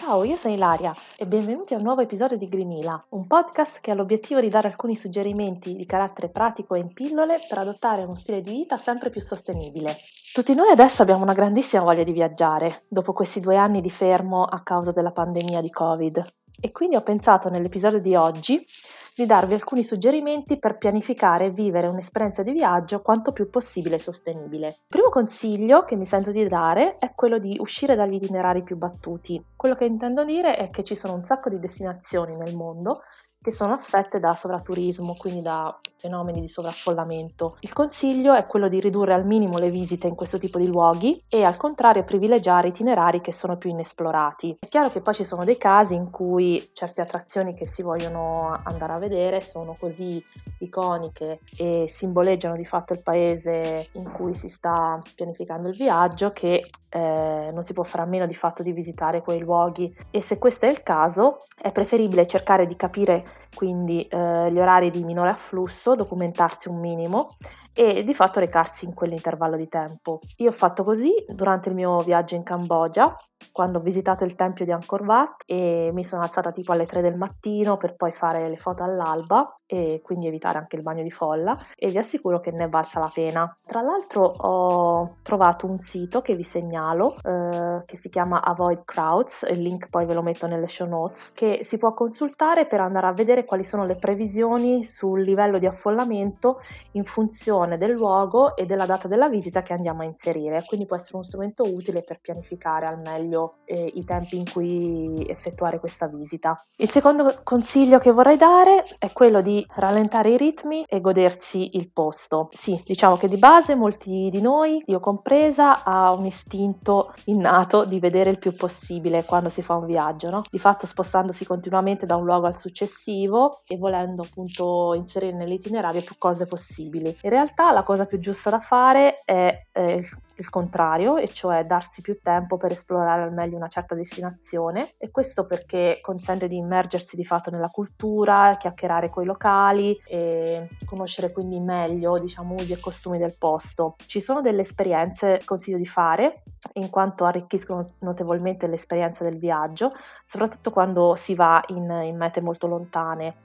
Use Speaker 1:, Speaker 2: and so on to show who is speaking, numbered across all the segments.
Speaker 1: Ciao, io sono Ilaria e benvenuti a un nuovo episodio di Greenila, un podcast che ha l'obiettivo di dare alcuni suggerimenti di carattere pratico e in pillole per adottare uno stile di vita sempre più sostenibile. Tutti noi adesso abbiamo una grandissima voglia di viaggiare, dopo questi due anni di fermo a causa della pandemia di Covid. E quindi ho pensato nell'episodio di oggi di darvi alcuni suggerimenti per pianificare e vivere un'esperienza di viaggio quanto più possibile sostenibile. Il primo consiglio che mi sento di dare è quello di uscire dagli itinerari più battuti. Quello che intendo dire è che ci sono un sacco di destinazioni nel mondo che sono affette da sovraturismo, quindi da fenomeni di sovraffollamento. Il consiglio è quello di ridurre al minimo le visite in questo tipo di luoghi e al contrario privilegiare itinerari che sono più inesplorati. È chiaro che poi ci sono dei casi in cui certe attrazioni che si vogliono andare a vedere sono così iconiche e simboleggiano di fatto il paese in cui si sta pianificando il viaggio che eh, non si può fare a meno di fatto di visitare quei luoghi e se questo è il caso è preferibile cercare di capire quindi eh, gli orari di minore afflusso, documentarsi un minimo e di fatto recarsi in quell'intervallo di tempo. Io ho fatto così durante il mio viaggio in Cambogia quando ho visitato il tempio di Angkor Wat e mi sono alzata tipo alle 3 del mattino per poi fare le foto all'alba e quindi evitare anche il bagno di folla e vi assicuro che ne è valsa la pena. Tra l'altro ho trovato un sito che vi segnalo eh, che si chiama Avoid Crowds, il link poi ve lo metto nelle show notes, che si può consultare per andare a vedere quali sono le previsioni sul livello di affollamento in funzione del luogo e della data della visita che andiamo a inserire, quindi può essere uno strumento utile per pianificare al meglio meglio eh, i tempi in cui effettuare questa visita. Il secondo consiglio che vorrei dare è quello di rallentare i ritmi e godersi il posto. Sì, diciamo che di base molti di noi, io compresa, ha un istinto innato di vedere il più possibile quando si fa un viaggio, no? Di fatto spostandosi continuamente da un luogo al successivo e volendo appunto inserire nell'itinerario più cose possibili. In realtà la cosa più giusta da fare è eh, il contrario, e cioè darsi più tempo per esplorare al meglio una certa destinazione e questo perché consente di immergersi di fatto nella cultura, chiacchierare con i locali e conoscere quindi meglio diciamo usi e costumi del posto. Ci sono delle esperienze che consiglio di fare in quanto arricchiscono notevolmente l'esperienza del viaggio, soprattutto quando si va in, in mete molto lontane.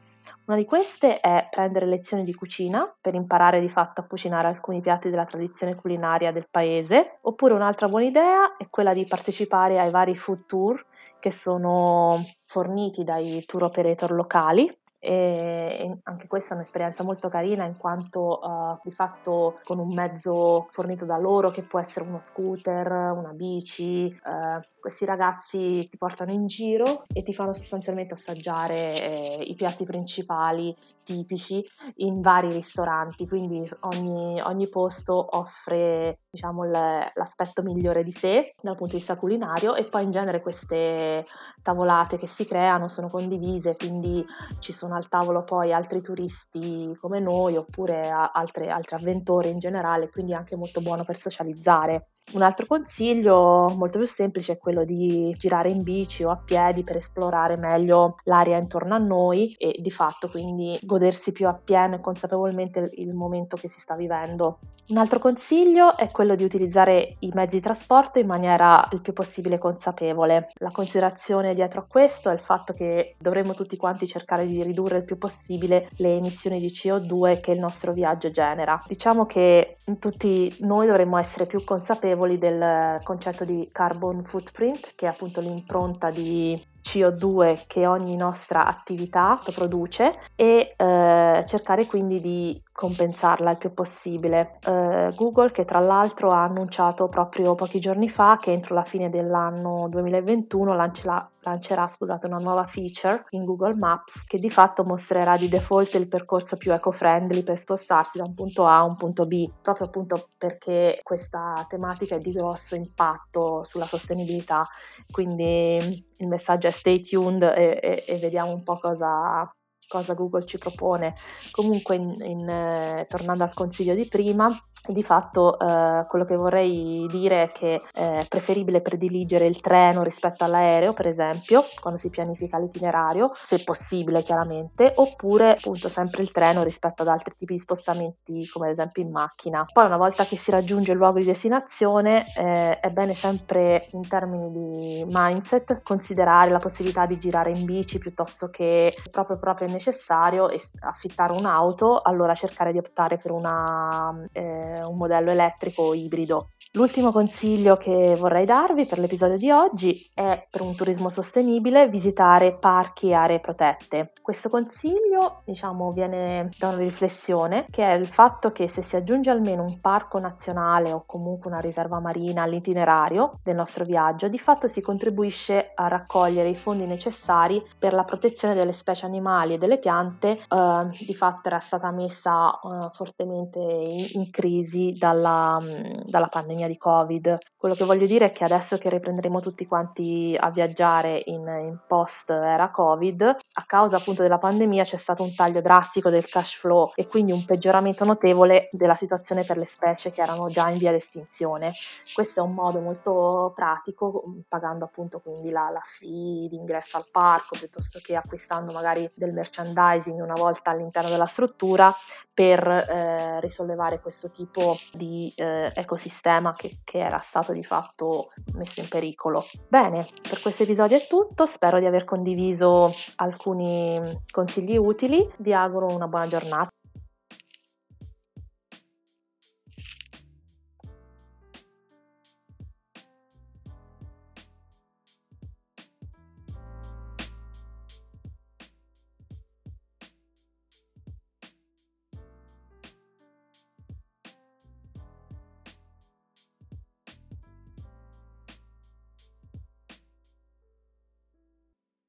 Speaker 1: Una di queste è prendere lezioni di cucina per imparare di fatto a cucinare alcuni piatti della tradizione culinaria del paese, oppure un'altra buona idea è quella di partecipare ai vari food tour che sono forniti dai tour operator locali e anche questa è un'esperienza molto carina in quanto uh, di fatto con un mezzo fornito da loro che può essere uno scooter, una bici, uh, questi ragazzi ti portano in giro e ti fanno sostanzialmente assaggiare eh, i piatti principali tipici in vari ristoranti, quindi ogni, ogni posto offre diciamo, l'aspetto migliore di sé dal punto di vista culinario e poi in genere queste tavolate che si creano sono condivise, quindi ci sono al tavolo poi altri turisti come noi oppure altre, altri avventori in generale, quindi anche molto buono per socializzare. Un altro consiglio molto più semplice è quello di girare in bici o a piedi per esplorare meglio l'area intorno a noi e di fatto quindi godersi più appieno e consapevolmente il momento che si sta vivendo. Un altro consiglio è quello di utilizzare i mezzi di trasporto in maniera il più possibile consapevole. La considerazione dietro a questo è il fatto che dovremmo tutti quanti cercare di ridurre il più possibile le emissioni di CO2 che il nostro viaggio genera. Diciamo che tutti noi dovremmo essere più consapevoli del concetto di carbon footprint, che è appunto l'impronta di CO2 che ogni nostra attività produce e eh, cercare quindi di compensarla il più possibile. Eh, Google che tra l'altro ha annunciato proprio pochi giorni fa che entro la fine dell'anno 2021 lancerà, lancerà scusate, una nuova feature in Google Maps che di fatto mostrerà di default il percorso più eco-friendly per spostarsi da un punto A a un punto B, proprio appunto perché questa tematica è di grosso impatto sulla sostenibilità. Quindi il messaggio è stay tuned e, e, e vediamo un po' cosa, cosa Google ci propone. Comunque, in, in, eh, tornando al consiglio di prima, di fatto eh, quello che vorrei dire è che è preferibile prediligere il treno rispetto all'aereo, per esempio, quando si pianifica l'itinerario, se possibile chiaramente, oppure appunto sempre il treno rispetto ad altri tipi di spostamenti come ad esempio in macchina. Poi una volta che si raggiunge il luogo di destinazione eh, è bene sempre in termini di mindset considerare la possibilità di girare in bici piuttosto che proprio proprio è necessario affittare un'auto, allora cercare di optare per una, eh, un modello elettrico o ibrido. L'ultimo consiglio che vorrei darvi per l'episodio di oggi è per un turismo sostenibile visitare parchi e aree protette. Questo consiglio diciamo viene da una riflessione che è il fatto che se si aggiunge almeno un parco nazionale o comunque una riserva marina all'itinerario del nostro viaggio, di fatto si contribuisce a raccogliere i fondi necessari per la protezione delle specie animali e delle piante, eh, di fatto era stata messa eh, fortemente in, in crisi dalla, dalla pandemia di Covid. Quello che voglio dire è che adesso che riprenderemo tutti quanti a viaggiare in, in post era Covid, a causa appunto della pandemia c'è stato un taglio drastico del cash flow e quindi un peggioramento notevole della situazione per le specie che erano già in via d'estinzione. Questo è un modo molto pratico, pagando appunto quindi la, la fee di al parco piuttosto che acquistando magari del merchandising una volta all'interno della struttura per eh, risollevare questo tipo di eh, ecosistema che, che, era stato di fatto messo in pericolo. Bene, per questo episodio è tutto, spero di aver condiviso alcuni consigli utili, vi auguro una buona giornata.